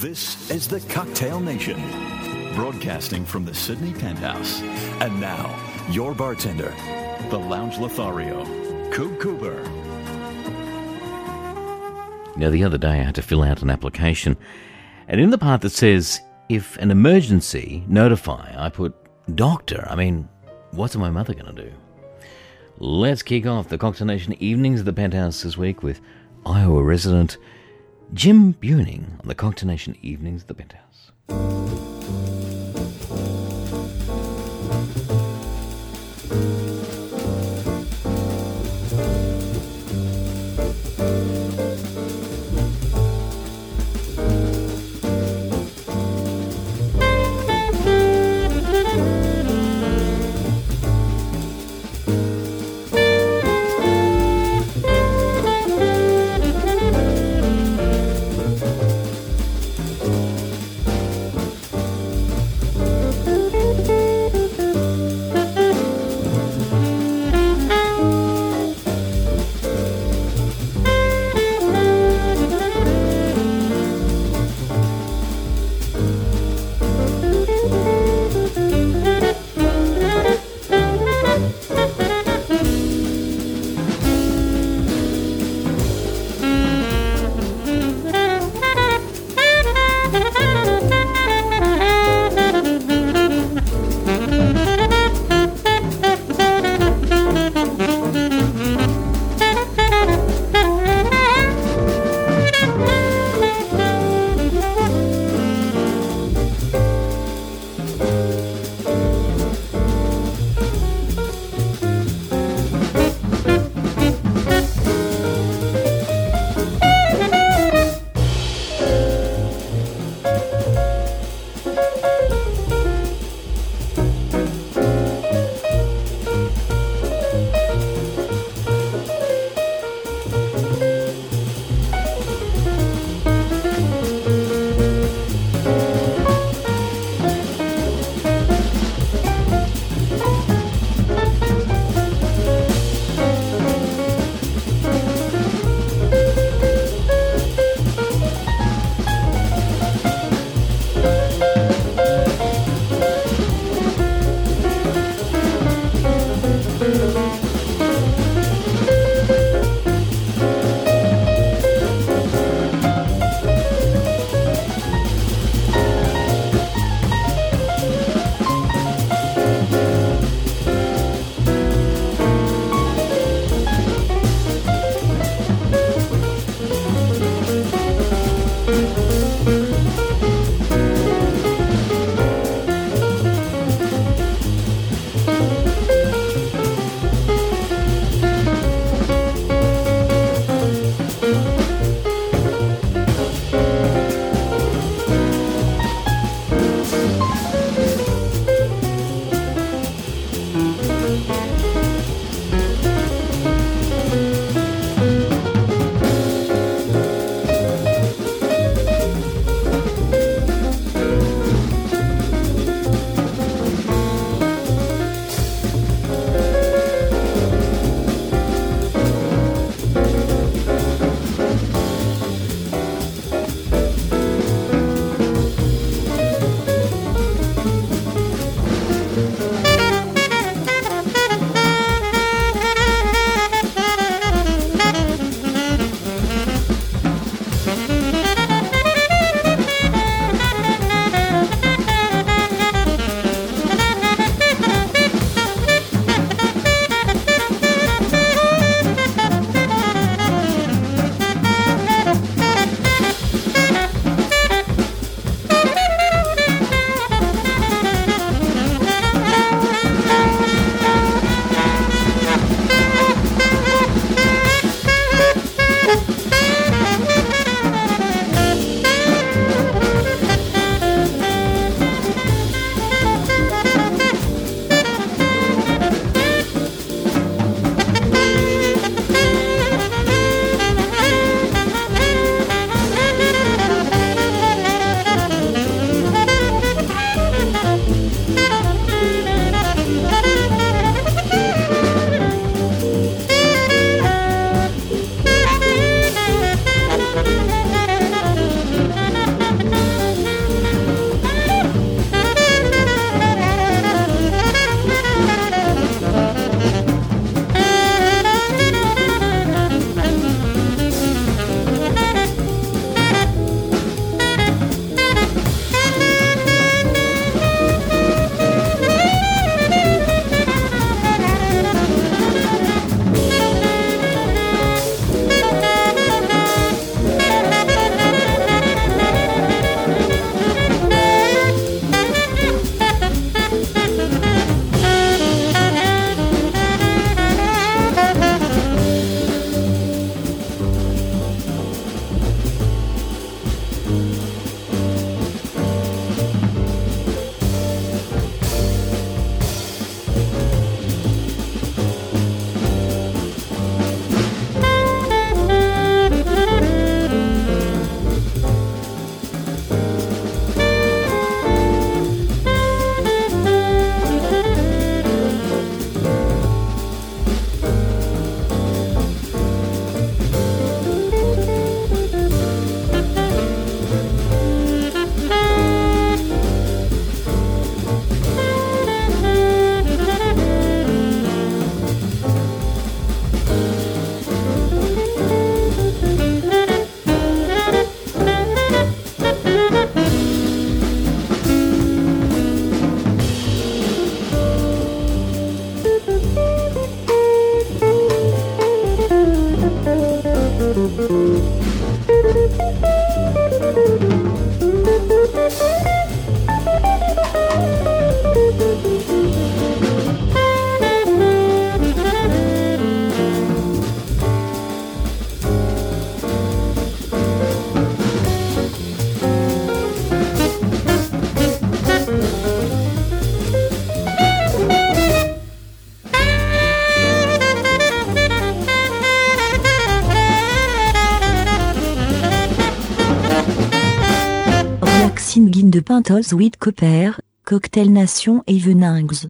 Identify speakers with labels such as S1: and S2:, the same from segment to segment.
S1: This is the Cocktail Nation, broadcasting from the Sydney Penthouse. And now, your bartender, the Lounge Lothario, Coop Cooper.
S2: Now, the other day I had to fill out an application, and in the part that says, if an emergency, notify, I put doctor. I mean, what's my mother going to do? Let's kick off the Cocktail Nation evenings at the Penthouse this week with Iowa resident Jim Beuning on the Cocktail Nation evenings at the Penthouse.
S3: Singing de Pintos with Copper, Cocktail Nation Evenings.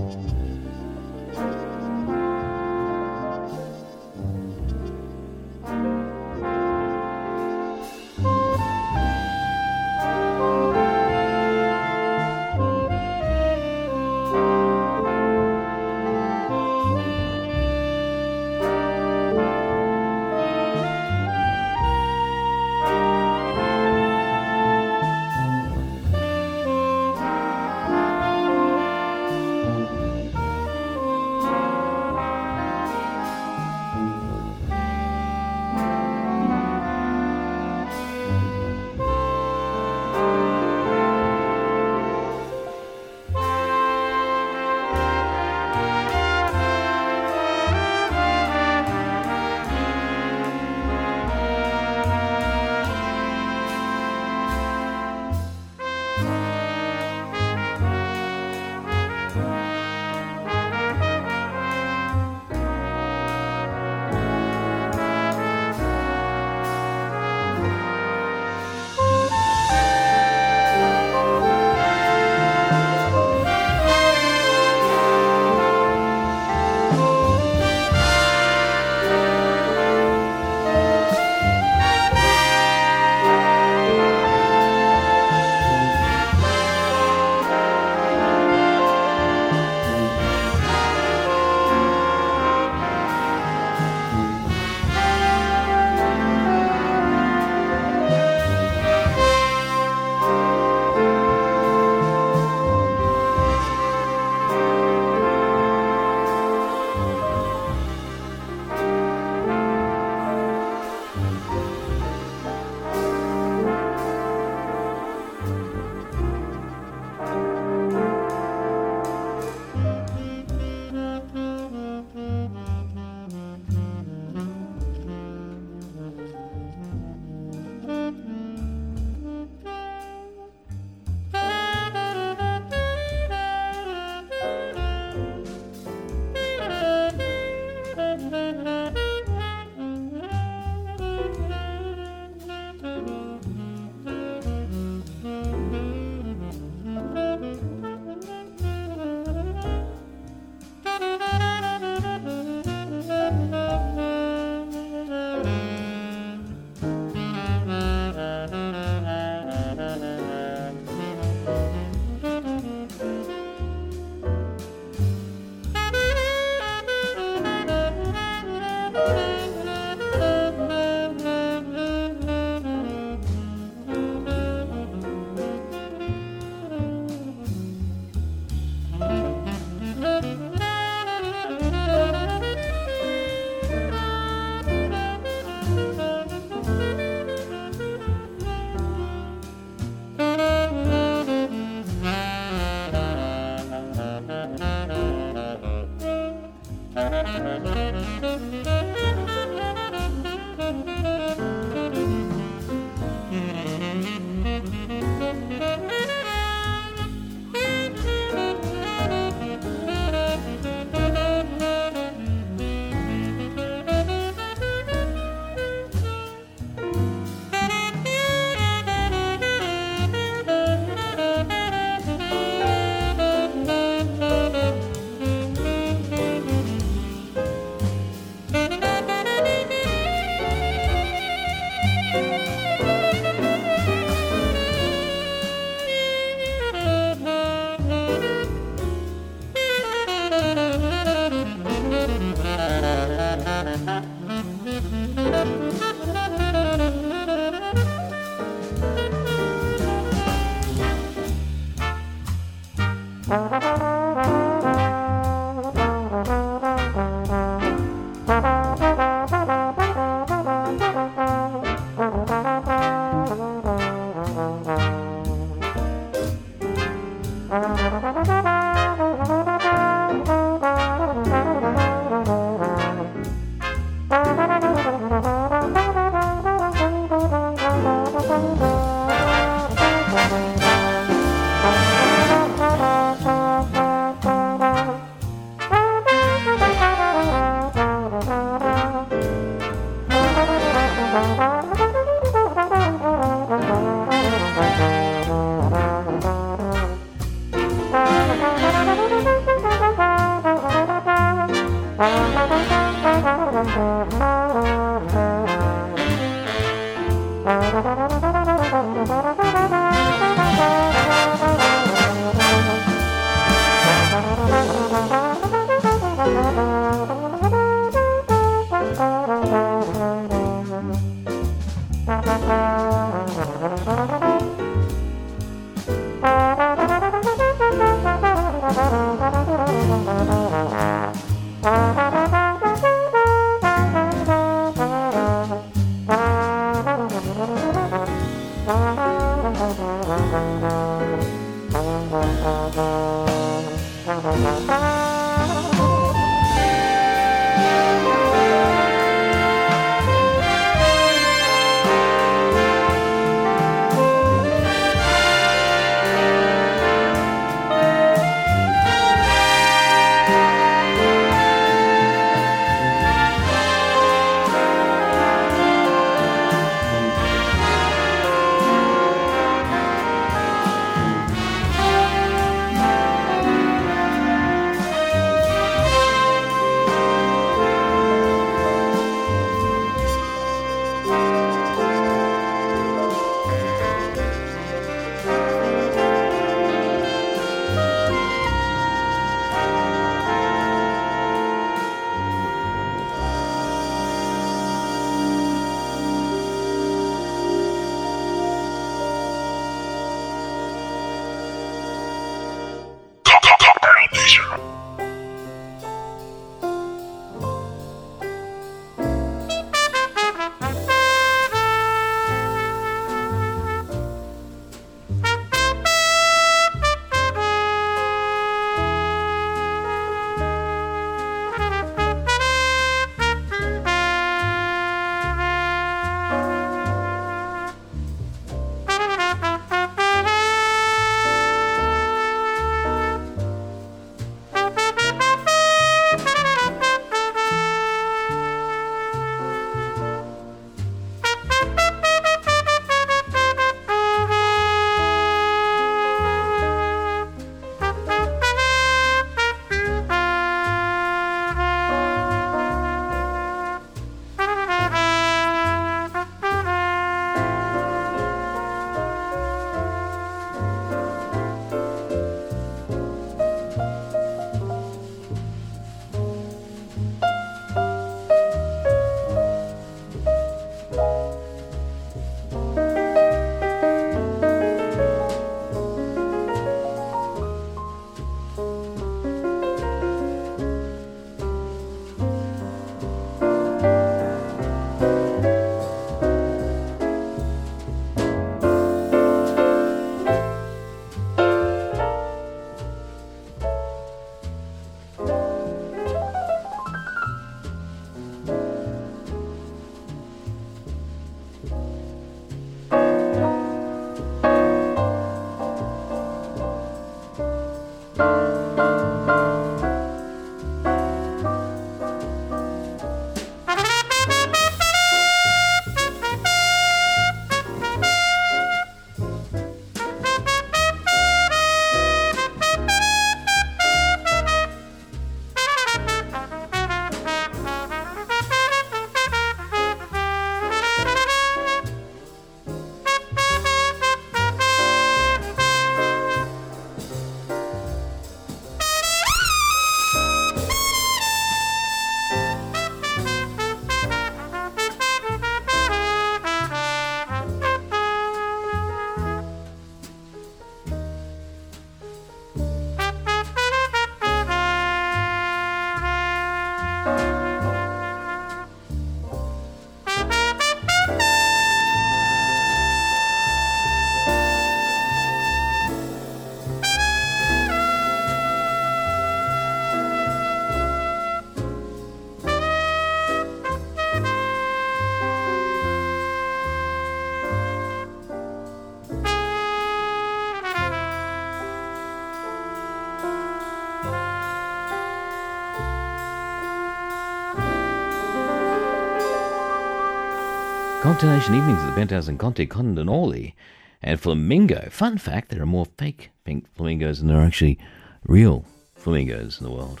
S2: Cocktail Nation evenings at the Penthouse in Conte Candoli and Flamingo. Fun fact, there are more fake pink flamingos than there are actually real flamingos in the world.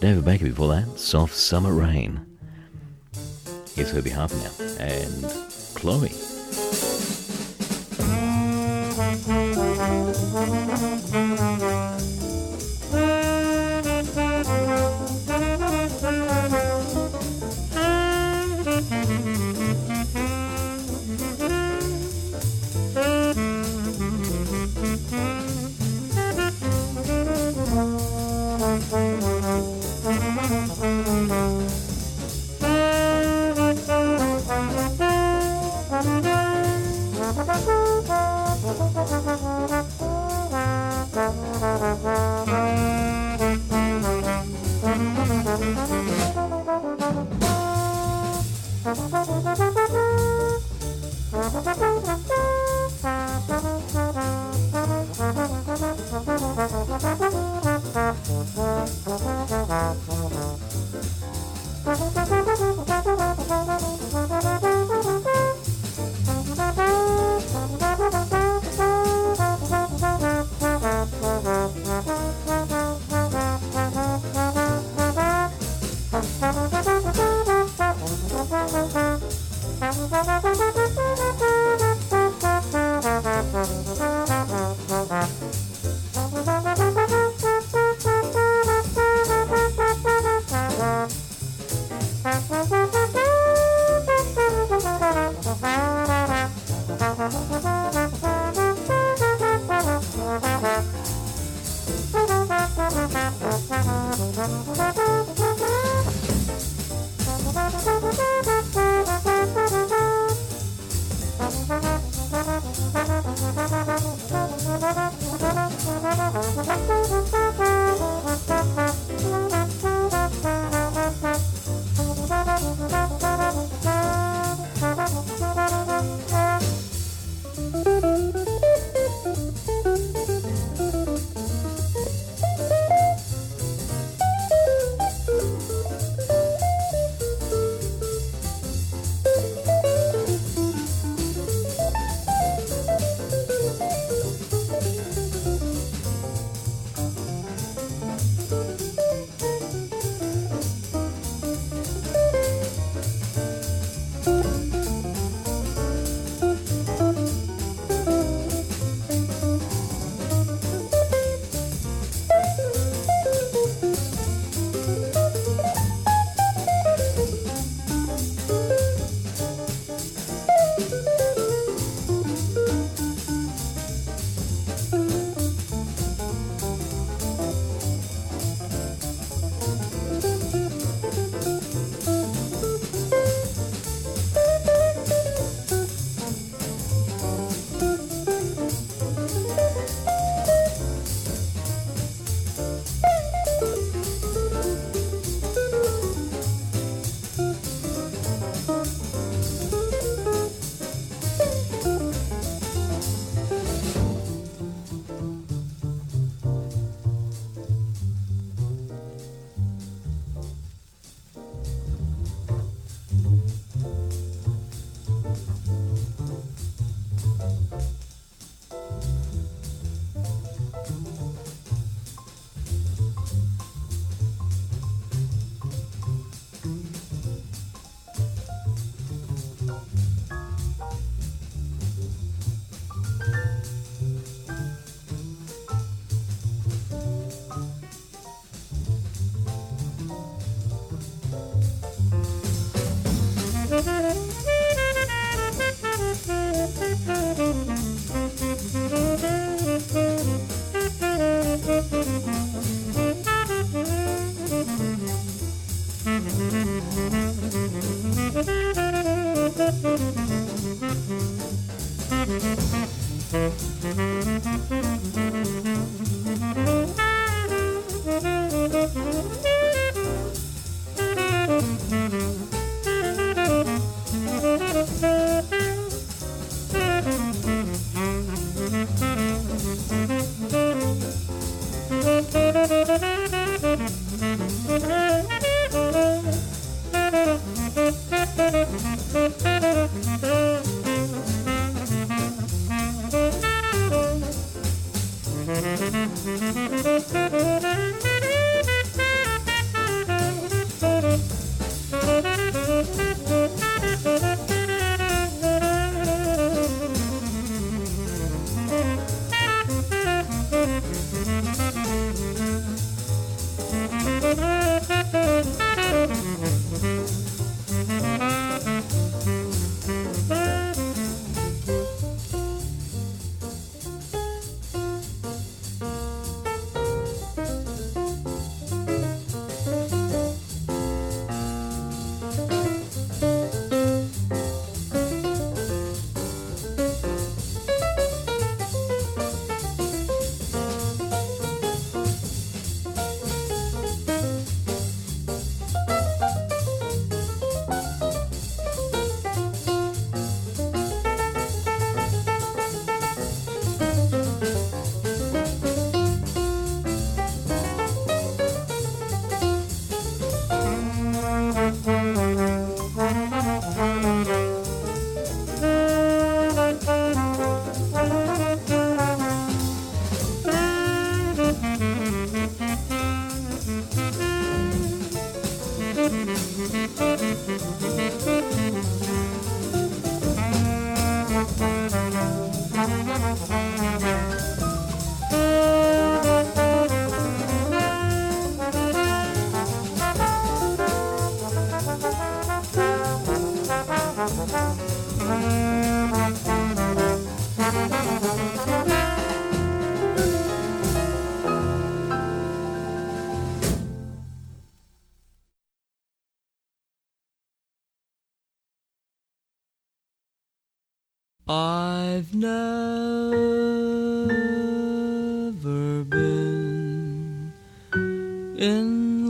S2: David Baker before that, Soft Summer Rain. Here's Herbie Harper now, and Chloe.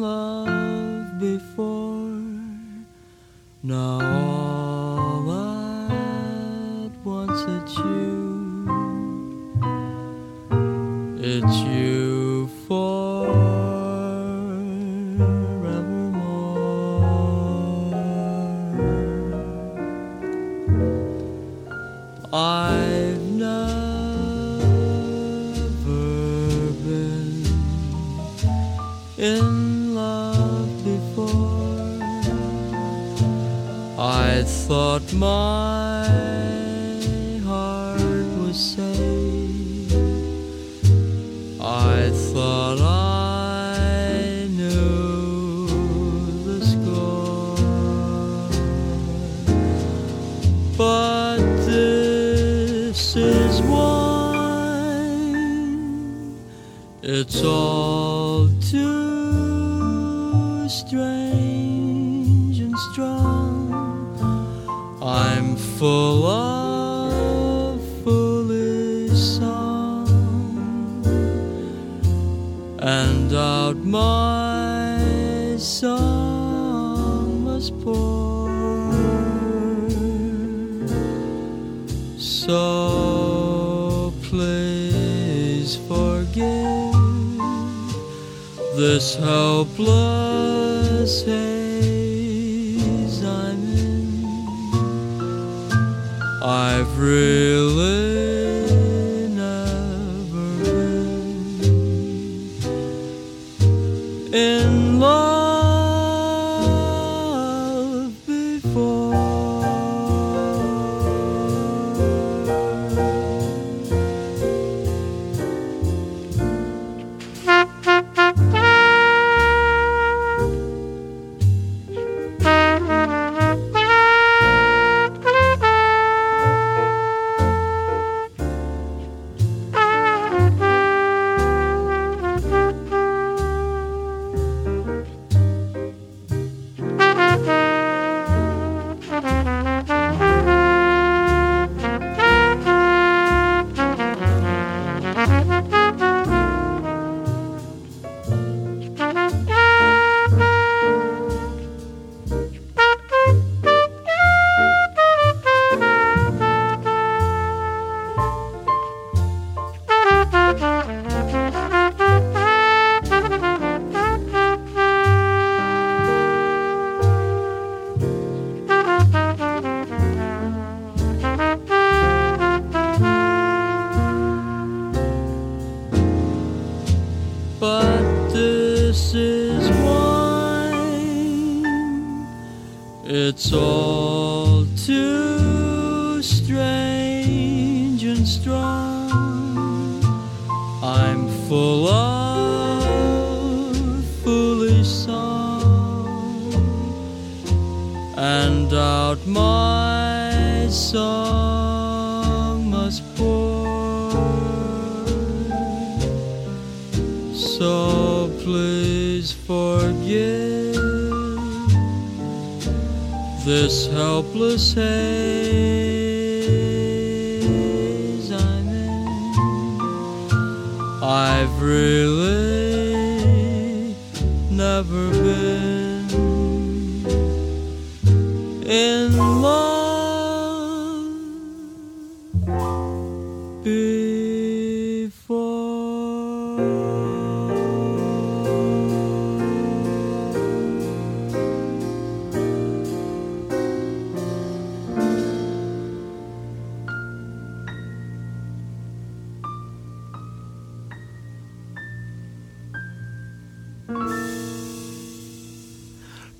S4: love before. Now my heart was safe. I thought I knew the score, but this is wine. It's all. so blessed.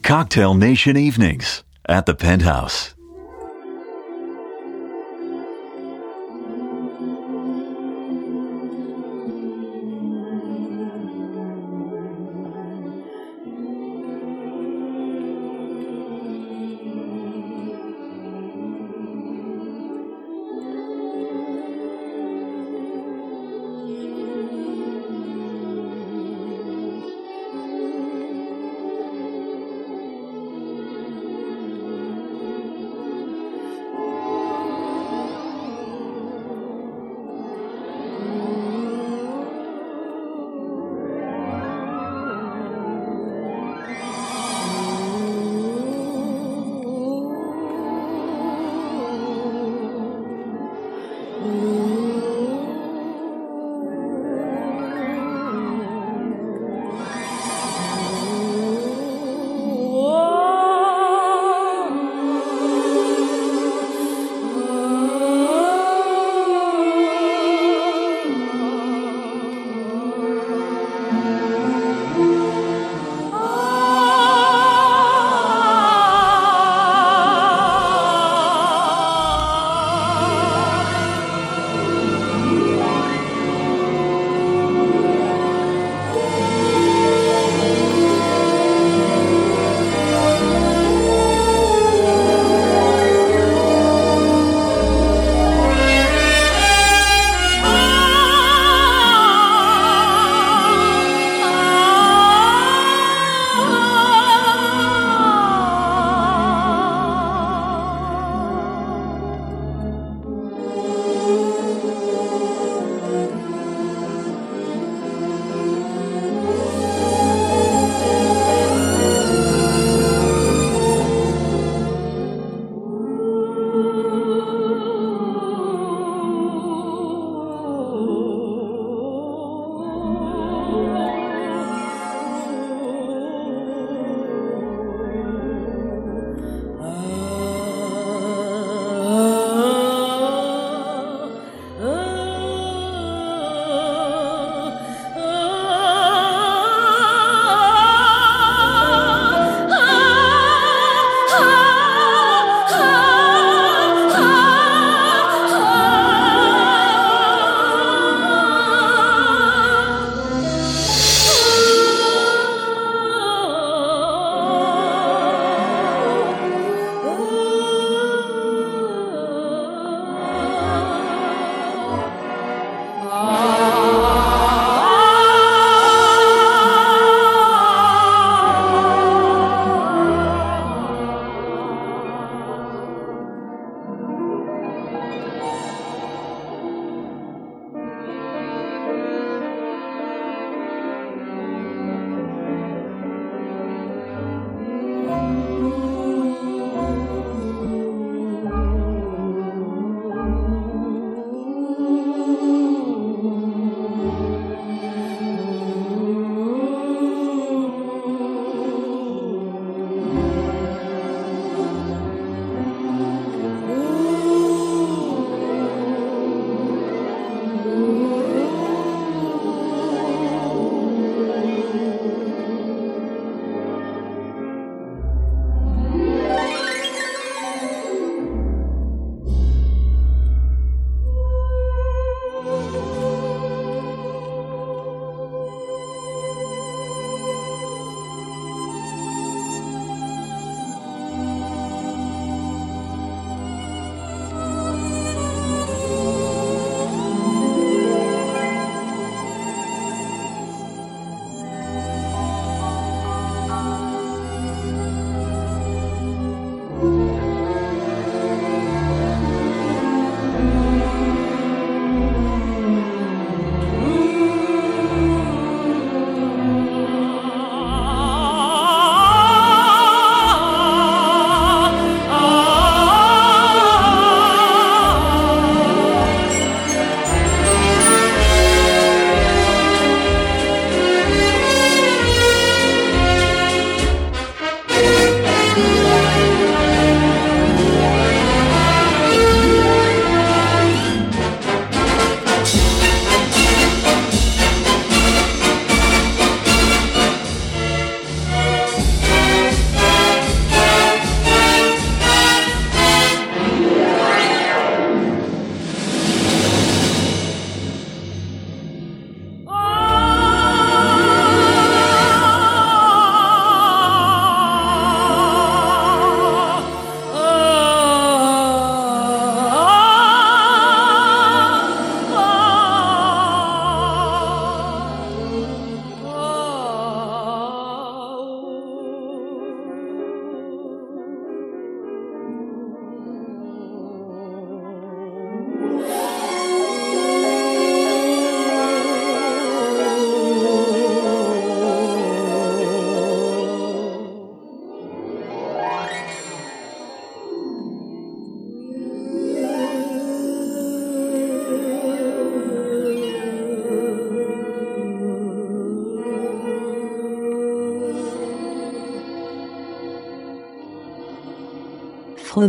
S1: Cocktail Nation Evenings at the Penthouse.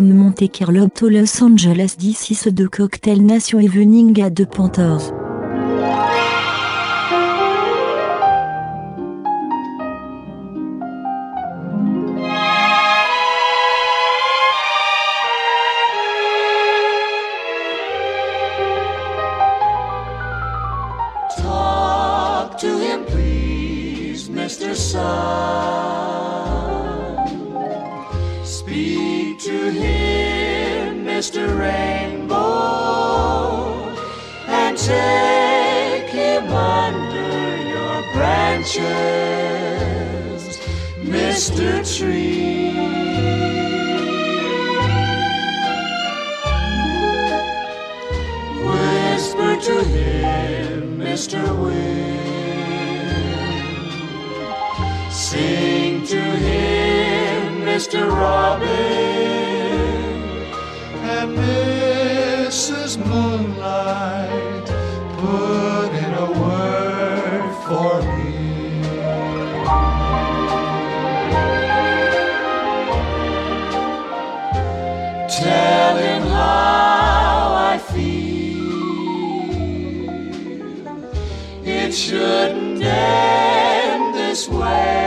S5: Monte Carlo to Los Angeles This is the Cocktail Nation Evening at the Panthers.
S6: End this way.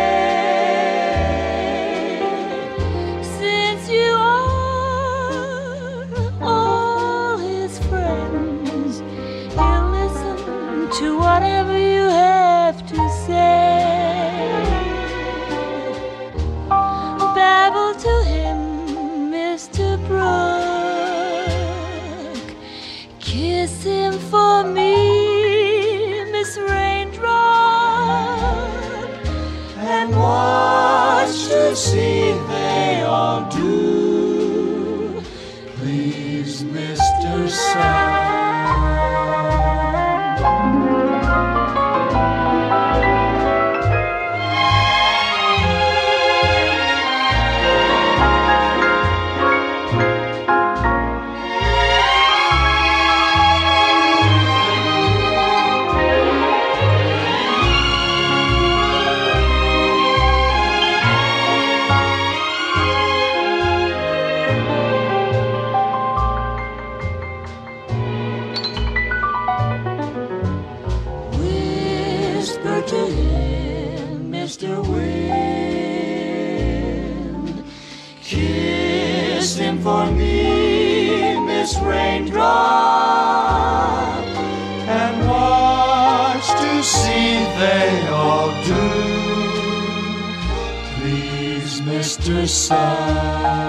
S6: Sun.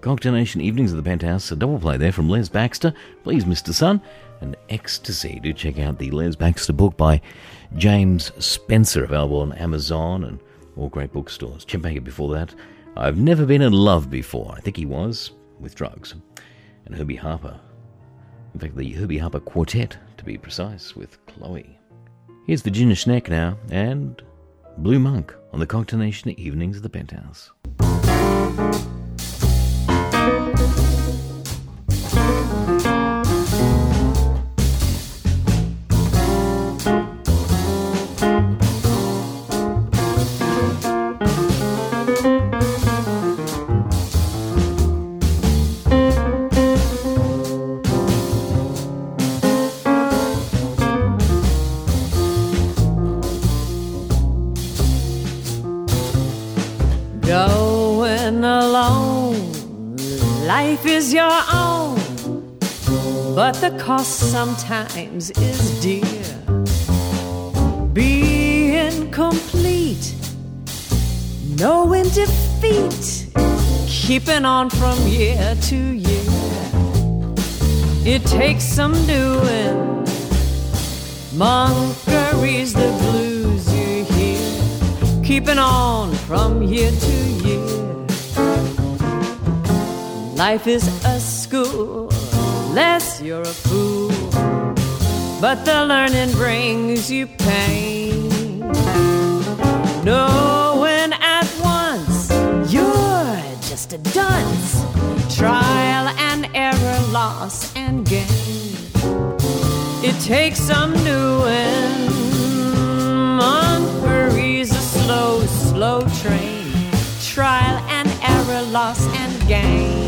S2: Cocktail Nation Evenings at the Penthouse, a double play there from Les Baxter. Please, Mr. Sun, and Ecstasy. Do check out the Les Baxter book by James Spencer, available on Amazon and all great bookstores. Back before that. I've never been in love before. I think he was, with drugs. And Herbie Harper. In fact, the Herbie Harper Quartet, to be precise, with Chloe. Here's Ginger Schenck now, and Blue Monk on the Cocktail Nation Evenings at the Penthouse.
S7: Sometimes is dear. Being complete, knowing defeat, keeping on from year to year. It takes some doing. Monkery's the blues you hear, keeping on from year to year. Life is a school, less you're a fool, but the learning brings you pain. Knowing at once you're just a dunce, trial and error, loss and gain. It takes some doing. Monkery's a slow, slow train. Trial and error, loss and gain.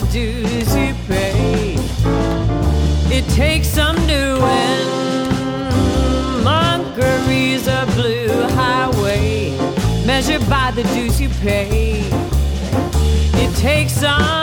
S7: the dues you pay. It takes some doing. Monkeries a blue highway, measured by the dues you pay. It takes some.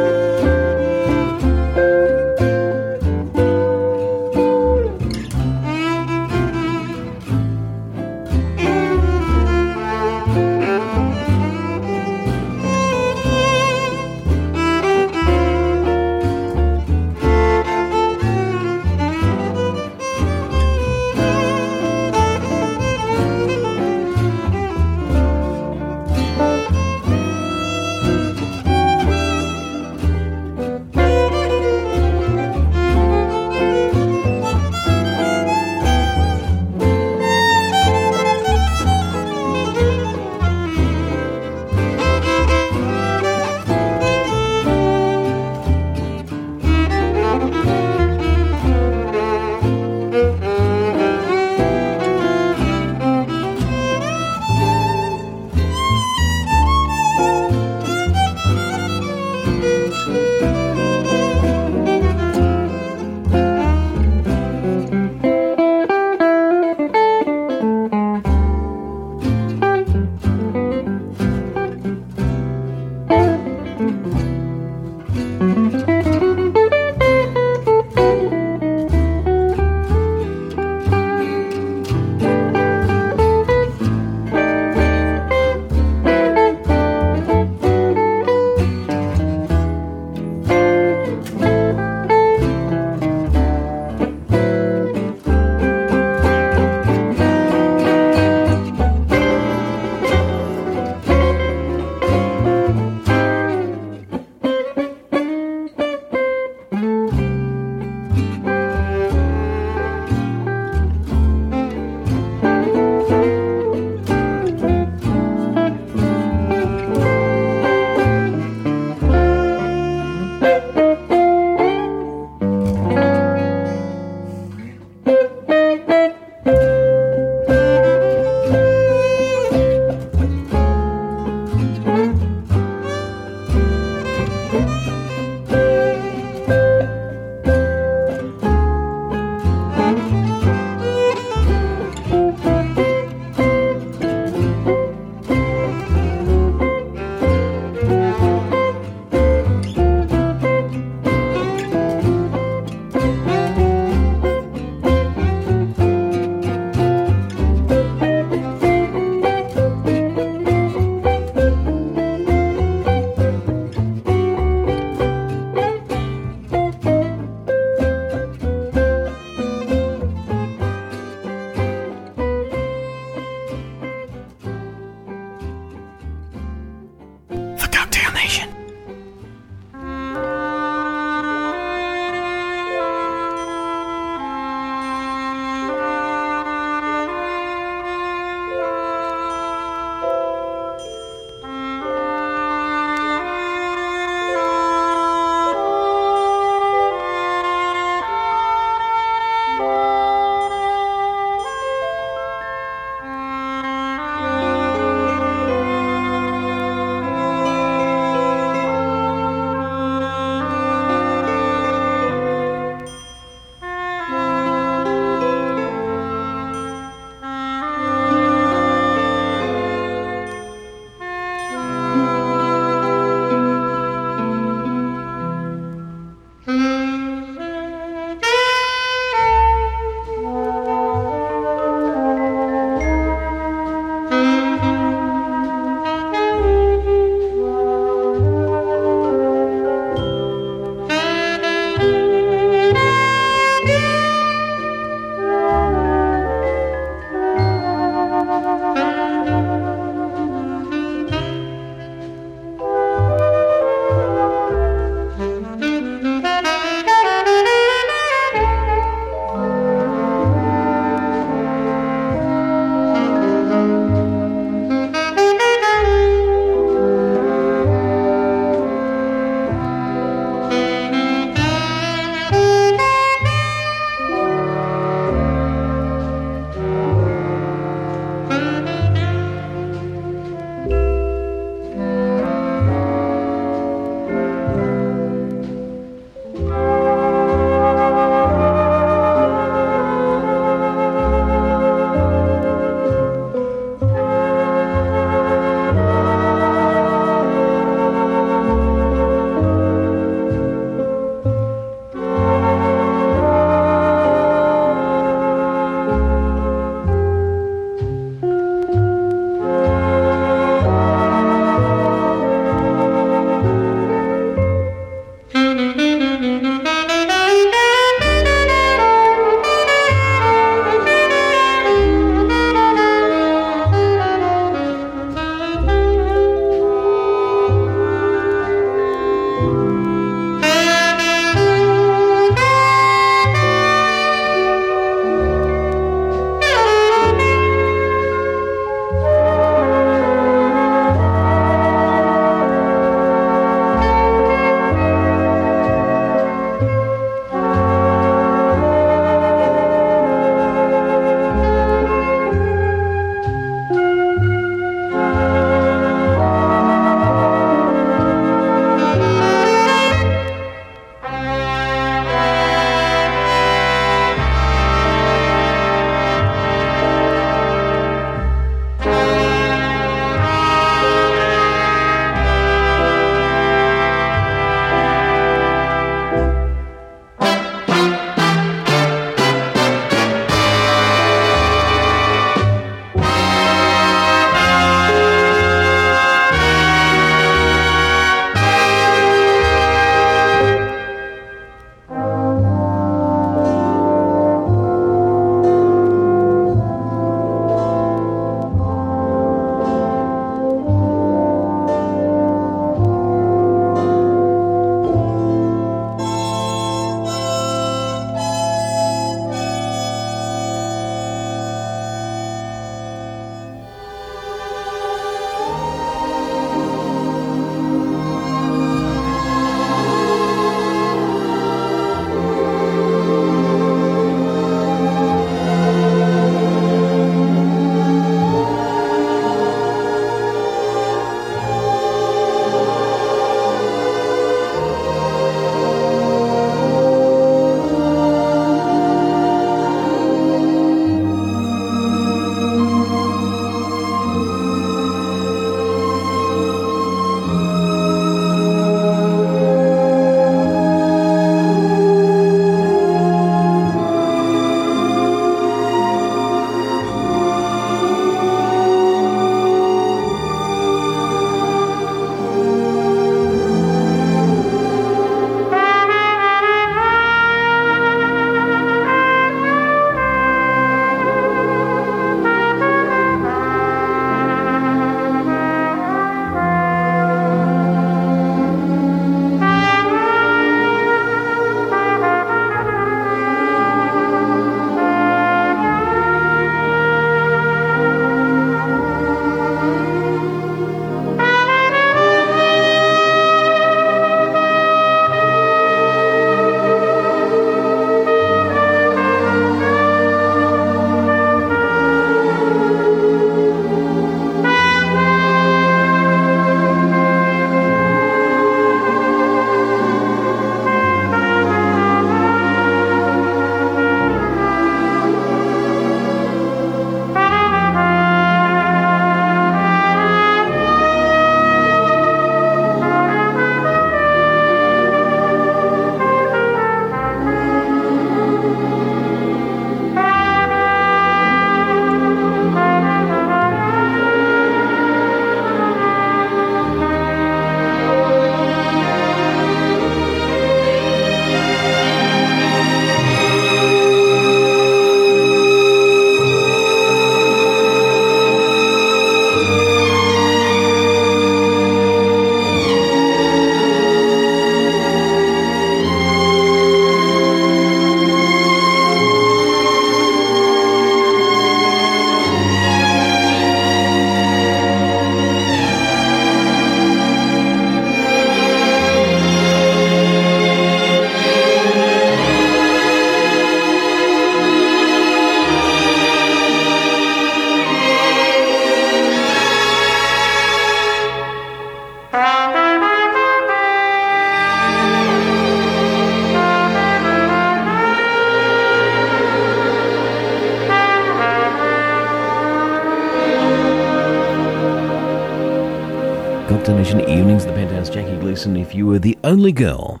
S2: If you were the only girl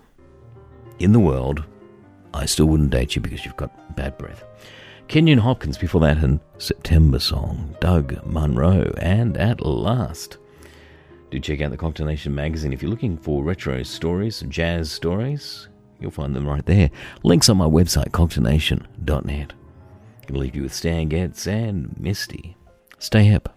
S2: in the world, I still wouldn't date you because you've got bad breath. Kenyon Hopkins before that, and September Song, Doug Munro, and at last. Do check out the Cocktail Nation magazine if you're looking for retro stories, jazz stories. You'll find them right there. Links on my website, cocktailnation.net. Gonna leave you with Stan Getz and Misty. Stay hip.